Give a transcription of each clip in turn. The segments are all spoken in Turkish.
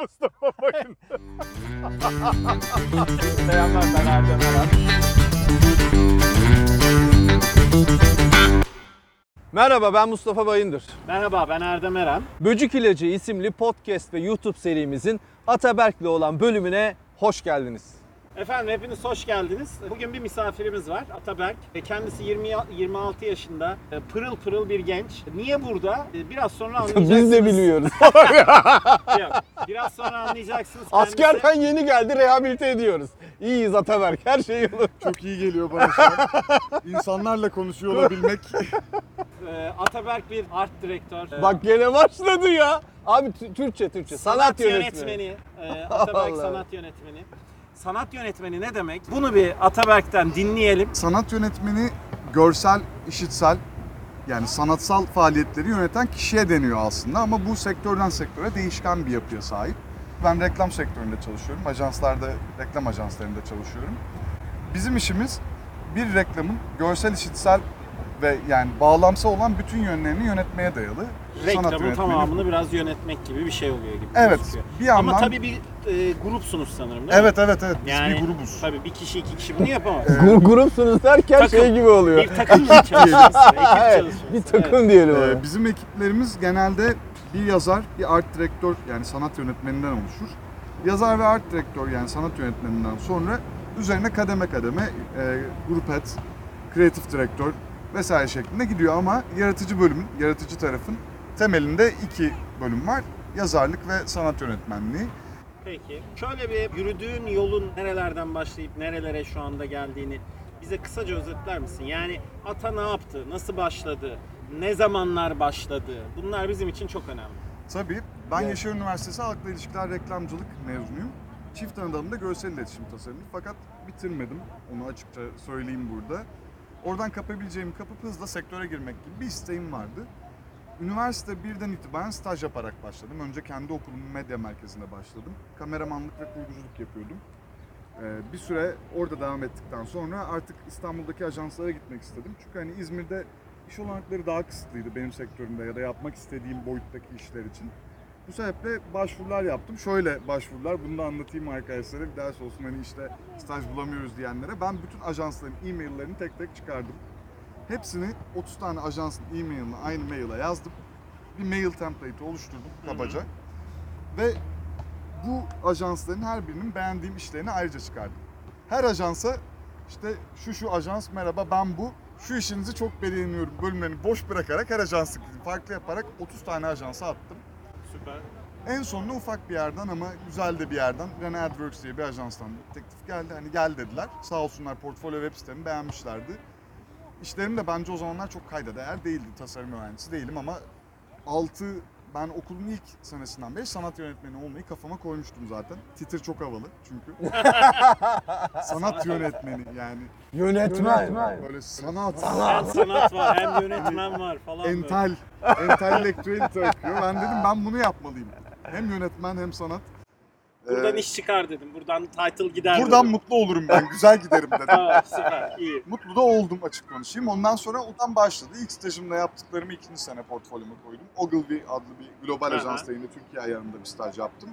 Mustafa Bayın. Selamlar ben Erdem Eren. Merhaba ben Mustafa Bayındır. Merhaba ben Erdem Eren. Böcük İlacı isimli podcast ve YouTube serimizin Ataberk'le olan bölümüne hoş geldiniz. Efendim hepiniz hoş geldiniz. Bugün bir misafirimiz var Ataberk. E, Kendisi 20 ya- 26 yaşında e, pırıl pırıl bir genç. Niye burada? E, Biraz sonra anlayacaksınız. Biz de biliyoruz. Yok, Biraz sonra anlayacaksınız. kendisi. Askerden yeni geldi rehabilite ediyoruz. İyiyiz Ataberk her şey yolunda. Çok iyi geliyor bana şu an. İnsanlarla konuşuyor olabilmek. E, Ataberk bir art direktör. E, Bak gene başladı ya. Abi T- Türkçe Türkçe. Sanat, yönetmeni. E, Ataberk sanat yönetmeni. Sanat yönetmeni ne demek? Bunu bir Ataberk'ten dinleyelim. Sanat yönetmeni görsel, işitsel yani sanatsal faaliyetleri yöneten kişiye deniyor aslında ama bu sektörden sektöre değişken bir yapıya sahip. Ben reklam sektöründe çalışıyorum. Ajanslarda, reklam ajanslarında çalışıyorum. Bizim işimiz bir reklamın görsel, işitsel ve yani bağlamsal olan bütün yönlerini yönetmeye dayalı. sanat Reklamın yönetmeni. tamamını biraz yönetmek gibi bir şey oluyor gibi Evet, gözüküyor. bir yandan... Ama tabii bir e, grupsunuz sanırım değil mi? Evet evet evet biz Yani bir grubuz. tabii bir kişi iki kişi bunu yapamaz. Gur- grupsunuz derken Takım. şey gibi oluyor. bir takım çalışması, ekip Evet, çalışması. bir takım diyelim Ee, ona. bizim ekiplerimiz genelde bir yazar, bir art direktör yani sanat yönetmeninden oluşur. Yazar ve art direktör yani sanat yönetmeninden sonra üzerine kademe kademe e, grup head, kreatif direktör vesaire şeklinde gidiyor ama yaratıcı bölümün, yaratıcı tarafın temelinde iki bölüm var. Yazarlık ve sanat yönetmenliği. Peki. Şöyle bir yürüdüğün yolun nerelerden başlayıp nerelere şu anda geldiğini bize kısaca özetler misin? Yani ata ne yaptı? Nasıl başladı? Ne zamanlar başladı? Bunlar bizim için çok önemli. Tabii. Ben Evet. Yaşar Üniversitesi Halkla İlişkiler Reklamcılık mezunuyum. Çift anadalında görsel iletişim tasarımı fakat bitirmedim. Onu açıkça söyleyeyim burada. Oradan kapabileceğimi kapıp hızla sektöre girmek gibi bir isteğim vardı. Üniversite birden itibaren staj yaparak başladım. Önce kendi okulumun medya merkezinde başladım. Kameramanlık ve kurguculuk yapıyordum. Ee, bir süre orada devam ettikten sonra artık İstanbul'daki ajanslara gitmek istedim. Çünkü hani İzmir'de iş olanakları daha kısıtlıydı benim sektörümde ya da yapmak istediğim boyuttaki işler için. Bu sebeple başvurular yaptım. Şöyle başvurular, bunu da anlatayım arkadaşlara. Bir ders olsun hani işte staj bulamıyoruz diyenlere. Ben bütün ajansların e-maillerini tek tek çıkardım. Hepsini 30 tane ajansın e-mailini aynı maile yazdım. Bir mail template oluşturdum kabaca. Ve bu ajansların her birinin beğendiğim işlerini ayrıca çıkardım. Her ajansa işte şu şu ajans merhaba ben bu. Şu işinizi çok beğeniyorum bölümlerini boş bırakarak her ajansı farklı yaparak 30 tane ajansa attım. Süper. En sonunda ufak bir yerden ama güzel de bir yerden Rene AdWorks diye bir ajanstan bir teklif geldi. Hani gel dediler. Sağ olsunlar portfolyo web sitemi beğenmişlerdi. İşlerim de bence o zamanlar çok kayda değer değildi. Tasarım öğrencisi değilim ama 6 ben okulun ilk senesinden beri sanat yönetmeni olmayı kafama koymuştum zaten. Titir çok havalı çünkü. sanat yönetmeni yani. Yönetmen. Böyle sanat, Hem sanat var hem yönetmen var falan böyle. entel, entelektüelite akıyor. Ben dedim ben bunu yapmalıyım. Hem yönetmen hem sanat. Buradan Ee, iş çıkar dedim. Buradan title gider Buradan dedim. mutlu olurum ben, güzel giderim dedim. Süper iyi. Mutlu da oldum açık konuşayım. Ondan sonra oradan başladı. İlk stajımda yaptıklarımı ikinci sene portfolyoma koydum. Ogilvy adlı bir global Aha. ajansta yine Türkiye ayarında bir staj yaptım.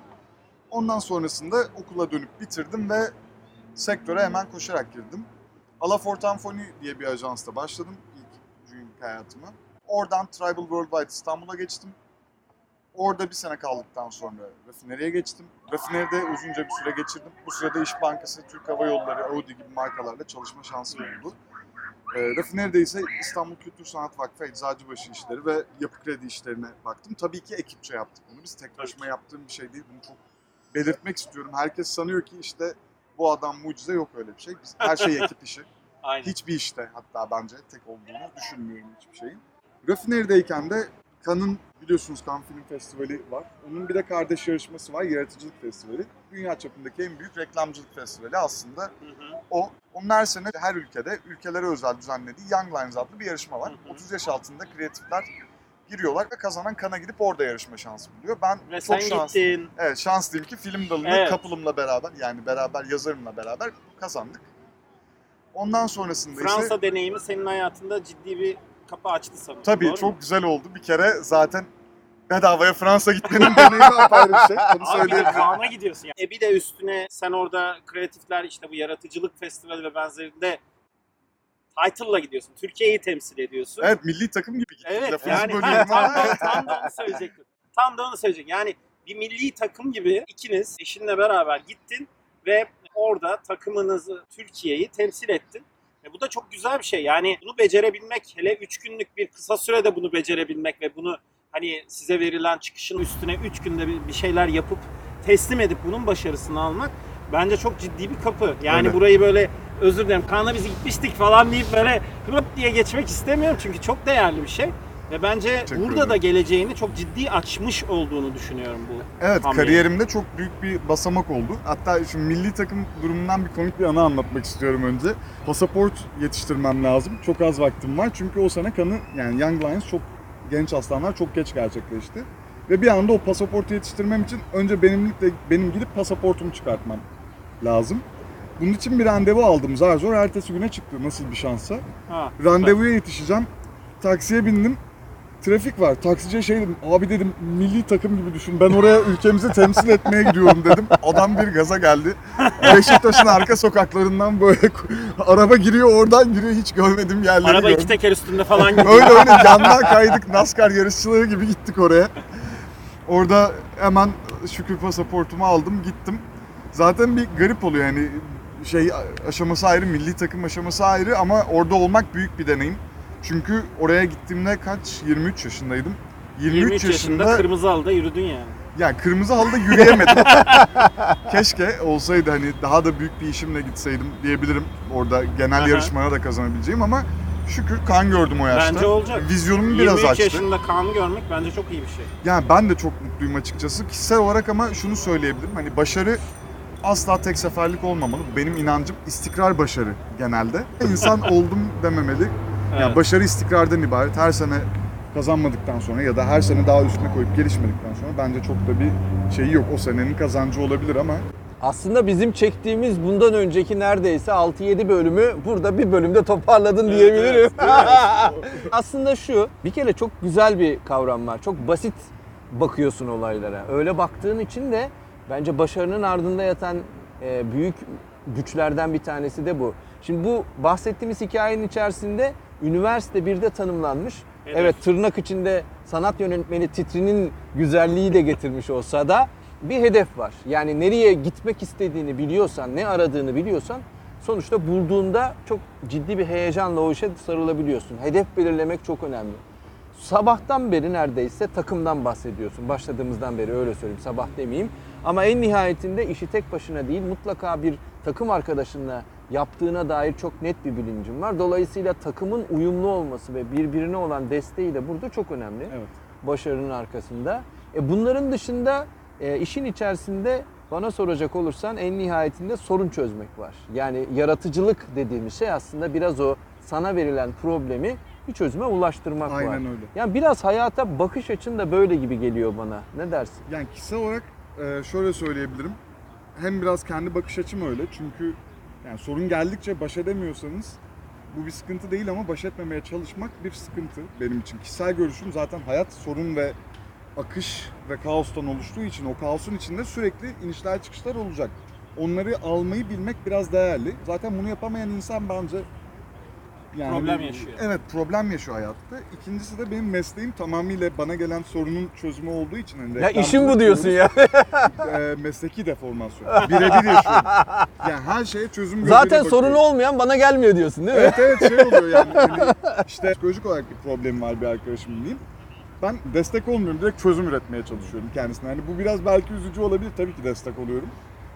Ondan sonrasında okula dönüp bitirdim ve sektöre hemen koşarak girdim. Alafort Anfoni diye bir ajansta başladım ilk hayatıma. Oradan Tribal Worldwide İstanbul'a geçtim. Orada bir sene kaldıktan sonra rafineriye geçtim. Rafineride uzunca bir süre geçirdim. Bu sırada İş Bankası, Türk Hava Yolları, Audi gibi markalarla çalışma şansım oldu. E, rafineride ise İstanbul Kültür Sanat Vakfı Eczacıbaşı işleri ve yapı kredi işlerine baktım. Tabii ki ekipçe yaptık bunu. Biz tek başıma yaptığım bir şey değil. Bunu çok belirtmek istiyorum. Herkes sanıyor ki işte bu adam mucize yok öyle bir şey. Biz her şey ekip işi. Aynen. Hiçbir işte hatta bence tek olduğunu düşünmüyorum hiçbir şeyin. Rafinerideyken de Cannes'ın biliyorsunuz Cannes Film Festivali var. Onun bir de kardeş yarışması var, Yaratıcılık Festivali. Dünya çapındaki en büyük reklamcılık festivali aslında Hı hı. o. Onun her sene her ülkede ülkelere özel düzenlediği Young Lions adlı bir yarışma var. Hı hı. 30 yaş altında kreatifler giriyorlar ve kazanan Cannes'a gidip orada yarışma şansı buluyor. Ben Ve çok sen şanslıyım. gittin. Evet şanslıyım ki film dalında Evet. kapılımla beraber yani beraber yazarımla beraber kazandık. Ondan sonrasında ise Fransa deneyimi senin hayatında ciddi bir kapı açtı sanırım. tabii doğru mu? çok güzel oldu. Bir kere zaten bedavaya Fransa gitmenin deneyimi apayrı bir şey. Onu Abi bir de söyleyebilirim. Kaan'a gidiyorsun. Yani. E bir de üstüne sen orada kreatifler işte bu yaratıcılık festivali ve benzerinde title'la gidiyorsun. Türkiye'yi temsil ediyorsun. Evet milli takım gibi gittik. Evet Lafınızı yani bölüyorum tam, ama. da, tam da onu söyleyecektim. Tam da onu söyleyecektim. Yani bir milli takım gibi ikiniz eşinle beraber gittin ve orada takımınızı, Türkiye'yi temsil ettin. E bu da çok güzel bir şey. Yani bunu becerebilmek, hele 3 günlük bir kısa sürede bunu becerebilmek ve bunu hani size verilen çıkışın üstüne 3 günde bir şeyler yapıp teslim edip bunun başarısını almak bence çok ciddi bir kapı. Yani Öyle. burayı böyle özür dilerim Kaan'la biz gitmiştik falan deyip böyle hıp diye geçmek istemiyorum çünkü çok değerli bir şey. Ve bence Teşekkür burada ederim. da geleceğini çok ciddi açmış olduğunu düşünüyorum bu. Evet hamleyi. kariyerimde çok büyük bir basamak oldu. Hatta şu milli takım durumundan bir komik bir anı anlatmak istiyorum önce. Pasaport yetiştirmem lazım. Çok az vaktim var çünkü o sene kanı yani Young Lions çok genç aslanlar çok geç gerçekleşti. Ve bir anda o pasaportu yetiştirmem için önce benimlikle benim gidip pasaportumu çıkartmam lazım. Bunun için bir randevu aldım zar zor ertesi güne çıktı nasıl bir şansa. Ha, Randevuya yetişeceğim. Taksiye bindim. Trafik var. Taksiciye şey dedim. Abi dedim milli takım gibi düşün. Ben oraya ülkemizi temsil etmeye gidiyorum dedim. Adam bir gaza geldi. Beşiktaş'ın arka sokaklarından böyle araba giriyor oradan giriyor. Hiç görmediğim yerleri Araba gördüm. iki teker üstünde falan gidiyor. Öyle öyle yandan kaydık. NASCAR yarışçıları gibi gittik oraya. Orada hemen şükür pasaportumu aldım gittim. Zaten bir garip oluyor yani şey aşaması ayrı, milli takım aşaması ayrı ama orada olmak büyük bir deneyim. Çünkü oraya gittiğimde kaç? 23 yaşındaydım. 23, 23 yaşında, yaşında, kırmızı halıda yürüdün yani. yani kırmızı halıda yürüyemedim. Keşke olsaydı hani daha da büyük bir işimle gitseydim diyebilirim. Orada genel Aha. yarışmaya da kazanabileceğim ama şükür kan gördüm o yaşta. Bence olacak. Vizyonumu 23 biraz açtı. yaşında Kaan'ı görmek bence çok iyi bir şey. Yani ben de çok mutluyum açıkçası. Kişisel olarak ama şunu söyleyebilirim. Hani başarı asla tek seferlik olmamalı. Benim inancım istikrar başarı genelde. İnsan oldum dememeli. Yani Evet. başarı istikrardan ibaret. Her sene kazanmadıktan sonra ya da her sene daha üstüne koyup gelişmedikten sonra bence çok da bir şeyi yok. O senenin kazancı olabilir ama Aslında bizim çektiğimiz bundan önceki neredeyse 6-7 bölümü burada bir bölümde toparladın diyebilirim. Aslında şu, bir kere çok güzel bir kavram var. Çok basit bakıyorsun olaylara. Öyle baktığın için de bence başarının ardında yatan e, büyük güçlerden bir tanesi de bu. Şimdi bu bahsettiğimiz hikayenin içerisinde üniversite bir de tanımlanmış. Hedef. Evet tırnak içinde sanat yönetmeni titrinin güzelliği de getirmiş olsa da bir hedef var. Yani nereye gitmek istediğini biliyorsan, ne aradığını biliyorsan sonuçta bulduğunda çok ciddi bir heyecanla o işe sarılabiliyorsun. Hedef belirlemek çok önemli. Sabahtan beri neredeyse takımdan bahsediyorsun. Başladığımızdan beri öyle söyleyeyim. Sabah demeyeyim. Ama en nihayetinde işi tek başına değil mutlaka bir takım arkadaşınla yaptığına dair çok net bir bilincim var. Dolayısıyla takımın uyumlu olması ve birbirine olan desteği de burada çok önemli evet. başarının arkasında. E bunların dışında e, işin içerisinde bana soracak olursan en nihayetinde sorun çözmek var. Yani yaratıcılık dediğimiz şey aslında biraz o sana verilen problemi bir çözüme ulaştırmak var. Aynen öyle. Yani biraz hayata bakış açın da böyle gibi geliyor bana. Ne dersin? Yani kişisel olarak e, şöyle söyleyebilirim. Hem biraz kendi bakış açım öyle. Çünkü yani sorun geldikçe baş edemiyorsanız bu bir sıkıntı değil ama baş etmemeye çalışmak bir sıkıntı benim için. Kişisel görüşüm zaten hayat sorun ve akış ve kaostan oluştuğu için o kaosun içinde sürekli inişler çıkışlar olacak. Onları almayı bilmek biraz değerli. Zaten bunu yapamayan insan bence yani Problem yaşıyor. Evet problem yaşıyor hayatta. İkincisi de benim mesleğim tamamıyla bana gelen sorunun çözümü olduğu için. Hani Ya işin bu diyorsun ya. e, mesleki deformasyon. Birebir yaşıyorum. Yani her şeye çözüm Zaten sorunu olmayan bana gelmiyor diyorsun değil mi? Evet evet şey oluyor yani. Hani işte psikolojik olarak bir problemi var bir arkadaşımın diyeyim. Ben destek olmuyorum. Direkt çözüm üretmeye çalışıyorum kendisine. Hani bu biraz belki üzücü olabilir. Tabii ki destek oluyorum.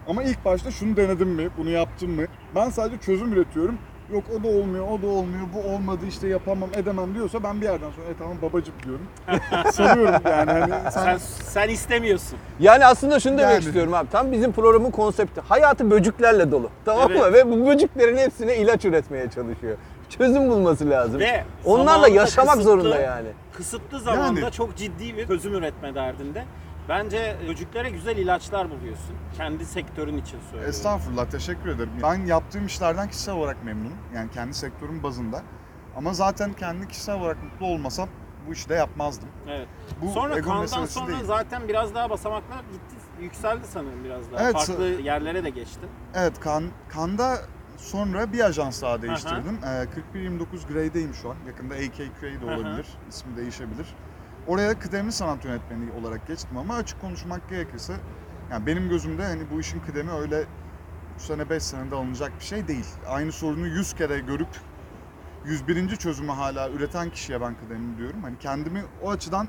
Ama ilk başta şunu denedim mi? Bunu yaptım mı? Ben sadece çözüm üretiyorum. Yok o da olmuyor, o da olmuyor, bu olmadı işte yapamam, edemem diyorsa ben bir yerden sonra e tamam babacım diyorum. Salıyorum yani hani Sen, sen, sen istemiyorsun. Yani aslında şunu demek Yani. istiyorum abi. Tam bizim programın konsepti. Hayatı böcüklerle dolu. Tamam mı? Evet. Ve bu böcüklerin hepsine ilaç üretmeye çalışıyor. Çözüm bulması lazım. Ve Onlarla zamanında yaşamak kısıtlı- zorunda yani. Kısıtlı zamanda Yani. çok ciddi bir çözüm üretme derdinde. Bence çocuklara güzel ilaçlar buluyorsun. Kendi sektörün için söylüyorum. Estağfurullah, teşekkür ederim. Ben yaptığım işlerden kişisel olarak memnunum. Yani kendi sektörüm bazında. Ama zaten kendi kişisel olarak mutlu olmasam bu işi de yapmazdım. Evet. Bu sonra ego meselesi sonra değil. zaten biraz daha basamaklar gitti, yükseldi sanırım biraz daha. Evet, Farklı yerlere de geçtin. Evet, kan, Kanda sonra bir ajans daha değiştirdim. Ee, 4129 Grey'deyim şu an. Yakında AKQA de Aha. olabilir. İsmi değişebilir. Oraya kıdemli sanat yönetmeni olarak geçtim ama açık konuşmak gerekirse yani benim gözümde hani bu işin kıdemi öyle 3 sene 5 senede alınacak bir şey değil. Aynı sorunu 100 kere görüp 101. çözümü hala üreten kişiye ben kıdemli diyorum. Hani kendimi o açıdan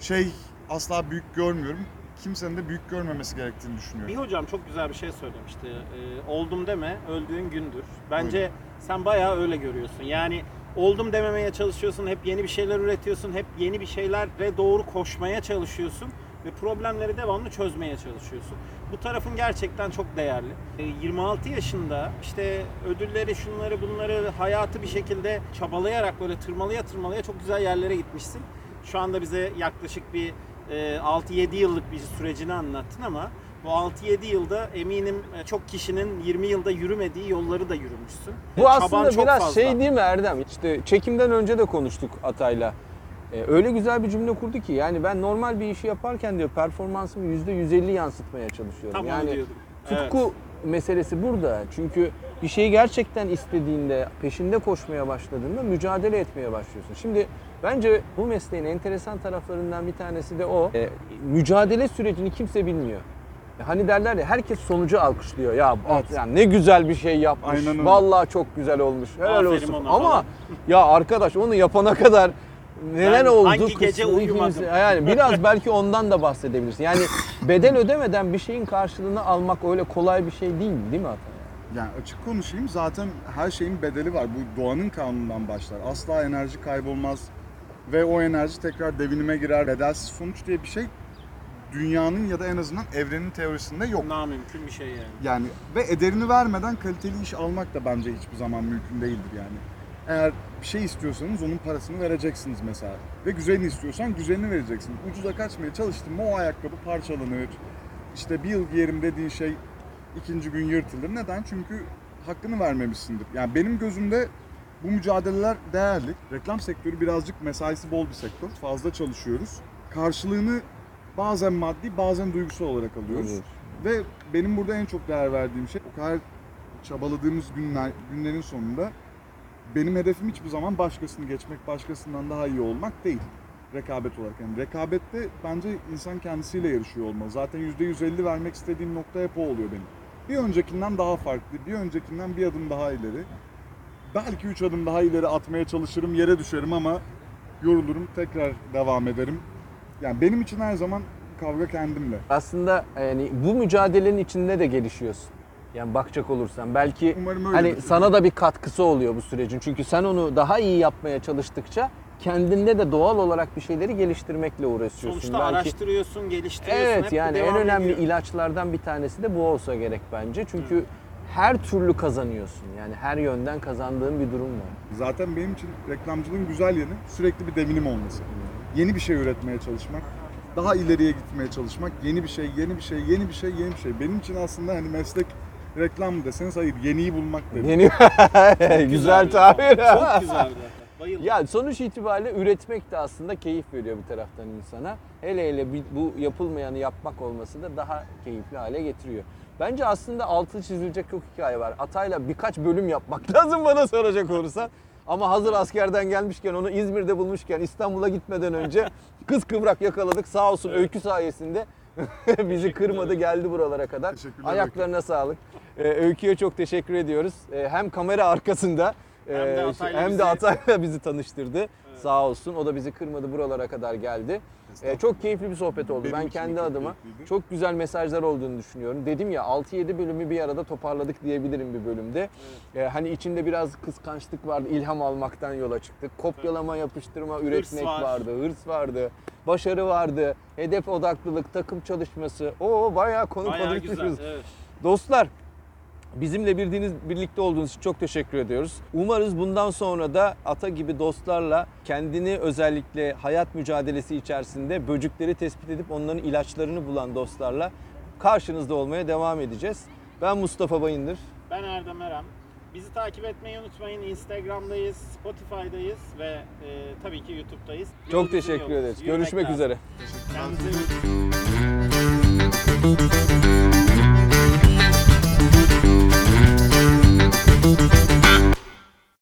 şey asla büyük görmüyorum. Kimsenin de büyük görmemesi gerektiğini düşünüyorum. Bir hocam çok güzel bir şey söylemişti. Ee, oldum deme, öldüğün gündür. Bence sen bayağı öyle görüyorsun. Yani oldum dememeye çalışıyorsun, hep yeni bir şeyler üretiyorsun, hep yeni bir şeylere doğru koşmaya çalışıyorsun ve problemleri devamlı çözmeye çalışıyorsun. Bu tarafın gerçekten çok değerli. Ee, 26 yaşında işte ödülleri, şunları, bunları hayatı bir şekilde çabalayarak böyle tırmalaya tırmalaya çok güzel yerlere gitmişsin. Şu anda bize yaklaşık bir e, 6-7 yıllık bir sürecini anlattın ama bu 6-7 yılda eminim e, çok kişinin 20 yılda yürümediği yolları da yürümüşsün. Bu Çaban aslında çok biraz fazla. şey değil mi Erdem? İşte çekimden önce de konuştuk Atay'la. Ee, öyle güzel bir cümle kurdu ki yani ben normal bir işi yaparken diyor performansımı %150 yansıtmaya çalışıyorum. Tam onu yani diyordum. tutku meselesi burada. Çünkü bir şeyi gerçekten istediğinde, peşinde koşmaya başladığında mücadele etmeye başlıyorsun. Şimdi bence bu mesleğin enteresan taraflarından bir tanesi de o. Ee, mücadele sürecini kimse bilmiyor. Hani derler ya herkes sonucu alkışlıyor. Ya, Evet. ya ne güzel bir şey yapmış. Aynen öyle. Vallahi çok güzel olmuş. Helal Aferin olsun. ona Ama falan. ya arkadaş onu yapana kadar neler Ben oldu hangi gece uyumadım? Yani biraz belki ondan da bahsedebilirsin. Yani bedel ödemeden bir şeyin karşılığını almak öyle kolay bir şey değil değil mi Atay? Yani açık konuşayım zaten her şeyin bedeli var. Bu doğanın kanunundan başlar. Asla enerji kaybolmaz ve o enerji tekrar devinime girer. Bedelsiz sonuç diye bir şey dünyanın ya da en azından evrenin teorisinde yok. Namümkün bir şey yani. Yani ve ederini vermeden kaliteli iş almak da bence hiçbir zaman mümkün değildir yani. Eğer bir şey istiyorsanız onun parasını vereceksiniz mesela. Ve güzelini istiyorsan güzelini vereceksin. Ucuza kaçmaya çalıştın mı o ayakkabı parçalanır. İşte bir yıl giyerim dediğin şey ikinci gün yırtılır. Neden? Çünkü hakkını vermemişsindir. Yani benim gözümde bu mücadeleler değerli. Reklam sektörü birazcık mesaisi bol bir sektör. Fazla çalışıyoruz. Karşılığını bazen maddi bazen duygusal olarak alıyoruz. Evet. Ve benim burada en çok değer verdiğim şey o kadar çabaladığımız günler, günlerin sonunda benim hedefim hiçbir zaman başkasını geçmek, başkasından daha iyi olmak değil. Rekabet olarak. Yani rekabette bence insan kendisiyle yarışıyor olmalı. Zaten %150 vermek istediğim nokta hep o oluyor benim. Bir öncekinden daha farklı, bir öncekinden bir adım daha ileri. Belki üç adım daha ileri atmaya çalışırım, yere düşerim ama yorulurum, tekrar devam ederim. Yani benim için her zaman kavga kendimle. Aslında yani bu mücadelenin içinde de gelişiyorsun. Yani bakacak olursan belki hani sana da bir katkısı oluyor bu sürecin. Çünkü sen onu daha iyi yapmaya çalıştıkça kendinde de doğal olarak bir şeyleri geliştirmekle uğraşıyorsun. Sonuçta belki araştırıyorsun, geliştiriyorsun. Evet hep yani en önemli ediyor. ilaçlardan bir tanesi de bu olsa gerek bence. Çünkü her türlü kazanıyorsun. Yani her yönden kazandığın bir durum var. Zaten benim için reklamcılığın güzel yanı sürekli bir devinim olması. Yeni bir şey üretmeye çalışmak, daha ileriye gitmeye çalışmak, yeni bir şey, yeni bir şey, yeni bir şey, yeni bir şey. Benim için aslında hani meslek reklam mı deseniz hayır, yeniyi bulmak derim. Yeni güzel tabir. Çok güzeldi. Bayıldım. Ya sonuç itibariyle üretmek de aslında keyif veriyor bir taraftan insana. Hele hele bu yapılmayanı yapmak olması da daha keyifli hale getiriyor. Bence aslında altı çizilecek çok hikaye var. Atayla birkaç bölüm yapmak lazım bana soracak olursan. Ama hazır askerden gelmişken onu İzmir'de bulmuşken İstanbul'a gitmeden önce kız kıvrak yakaladık. Sağ olsun öykü sayesinde bizi kırmadı geldi buralara kadar. Ayaklarına sağlık. Ee, Öykü'ye çok teşekkür ediyoruz. Ee, hem kamera arkasında Hem de ee, Atay'la hem de Atay'la bizi tanıştırdı. Sağ olsun. O da bizi kırmadı buralara kadar geldi. Ee, çok keyifli bir sohbet oldu. Benim ben için de kendi çok adıma keyifliydi. çok güzel mesajlar olduğunu düşünüyorum. Dedim ya 6-7 bölümü bir arada toparladık diyebilirim bir bölümde. Ee, hani içinde biraz kıskançlık vardı. ilham almaktan yola çıktık. Kopyalama, yapıştırma, üretmek var. vardı. Hırs vardı. Başarı vardı. Hedef odaklılık, takım çalışması. Oo bayağı konu Bayağı konuşmuşuz. Evet. Dostlar bizimle bildiğiniz birlikte olduğunuz için çok teşekkür ediyoruz. Umarız bundan sonra da ata gibi dostlarla kendini özellikle hayat mücadelesi içerisinde böcükleri tespit edip onların ilaçlarını bulan dostlarla karşınızda olmaya devam edeceğiz. Ben Mustafa Bayındır. Ben Erdem Eren. Bizi takip etmeyi unutmayın. Instagram'dayız, Spotify'dayız ve e, tabii ki YouTube'dayız. Çok teşekkür ederiz. Görüşmek lazım. üzere. Kendinize iyi bakın.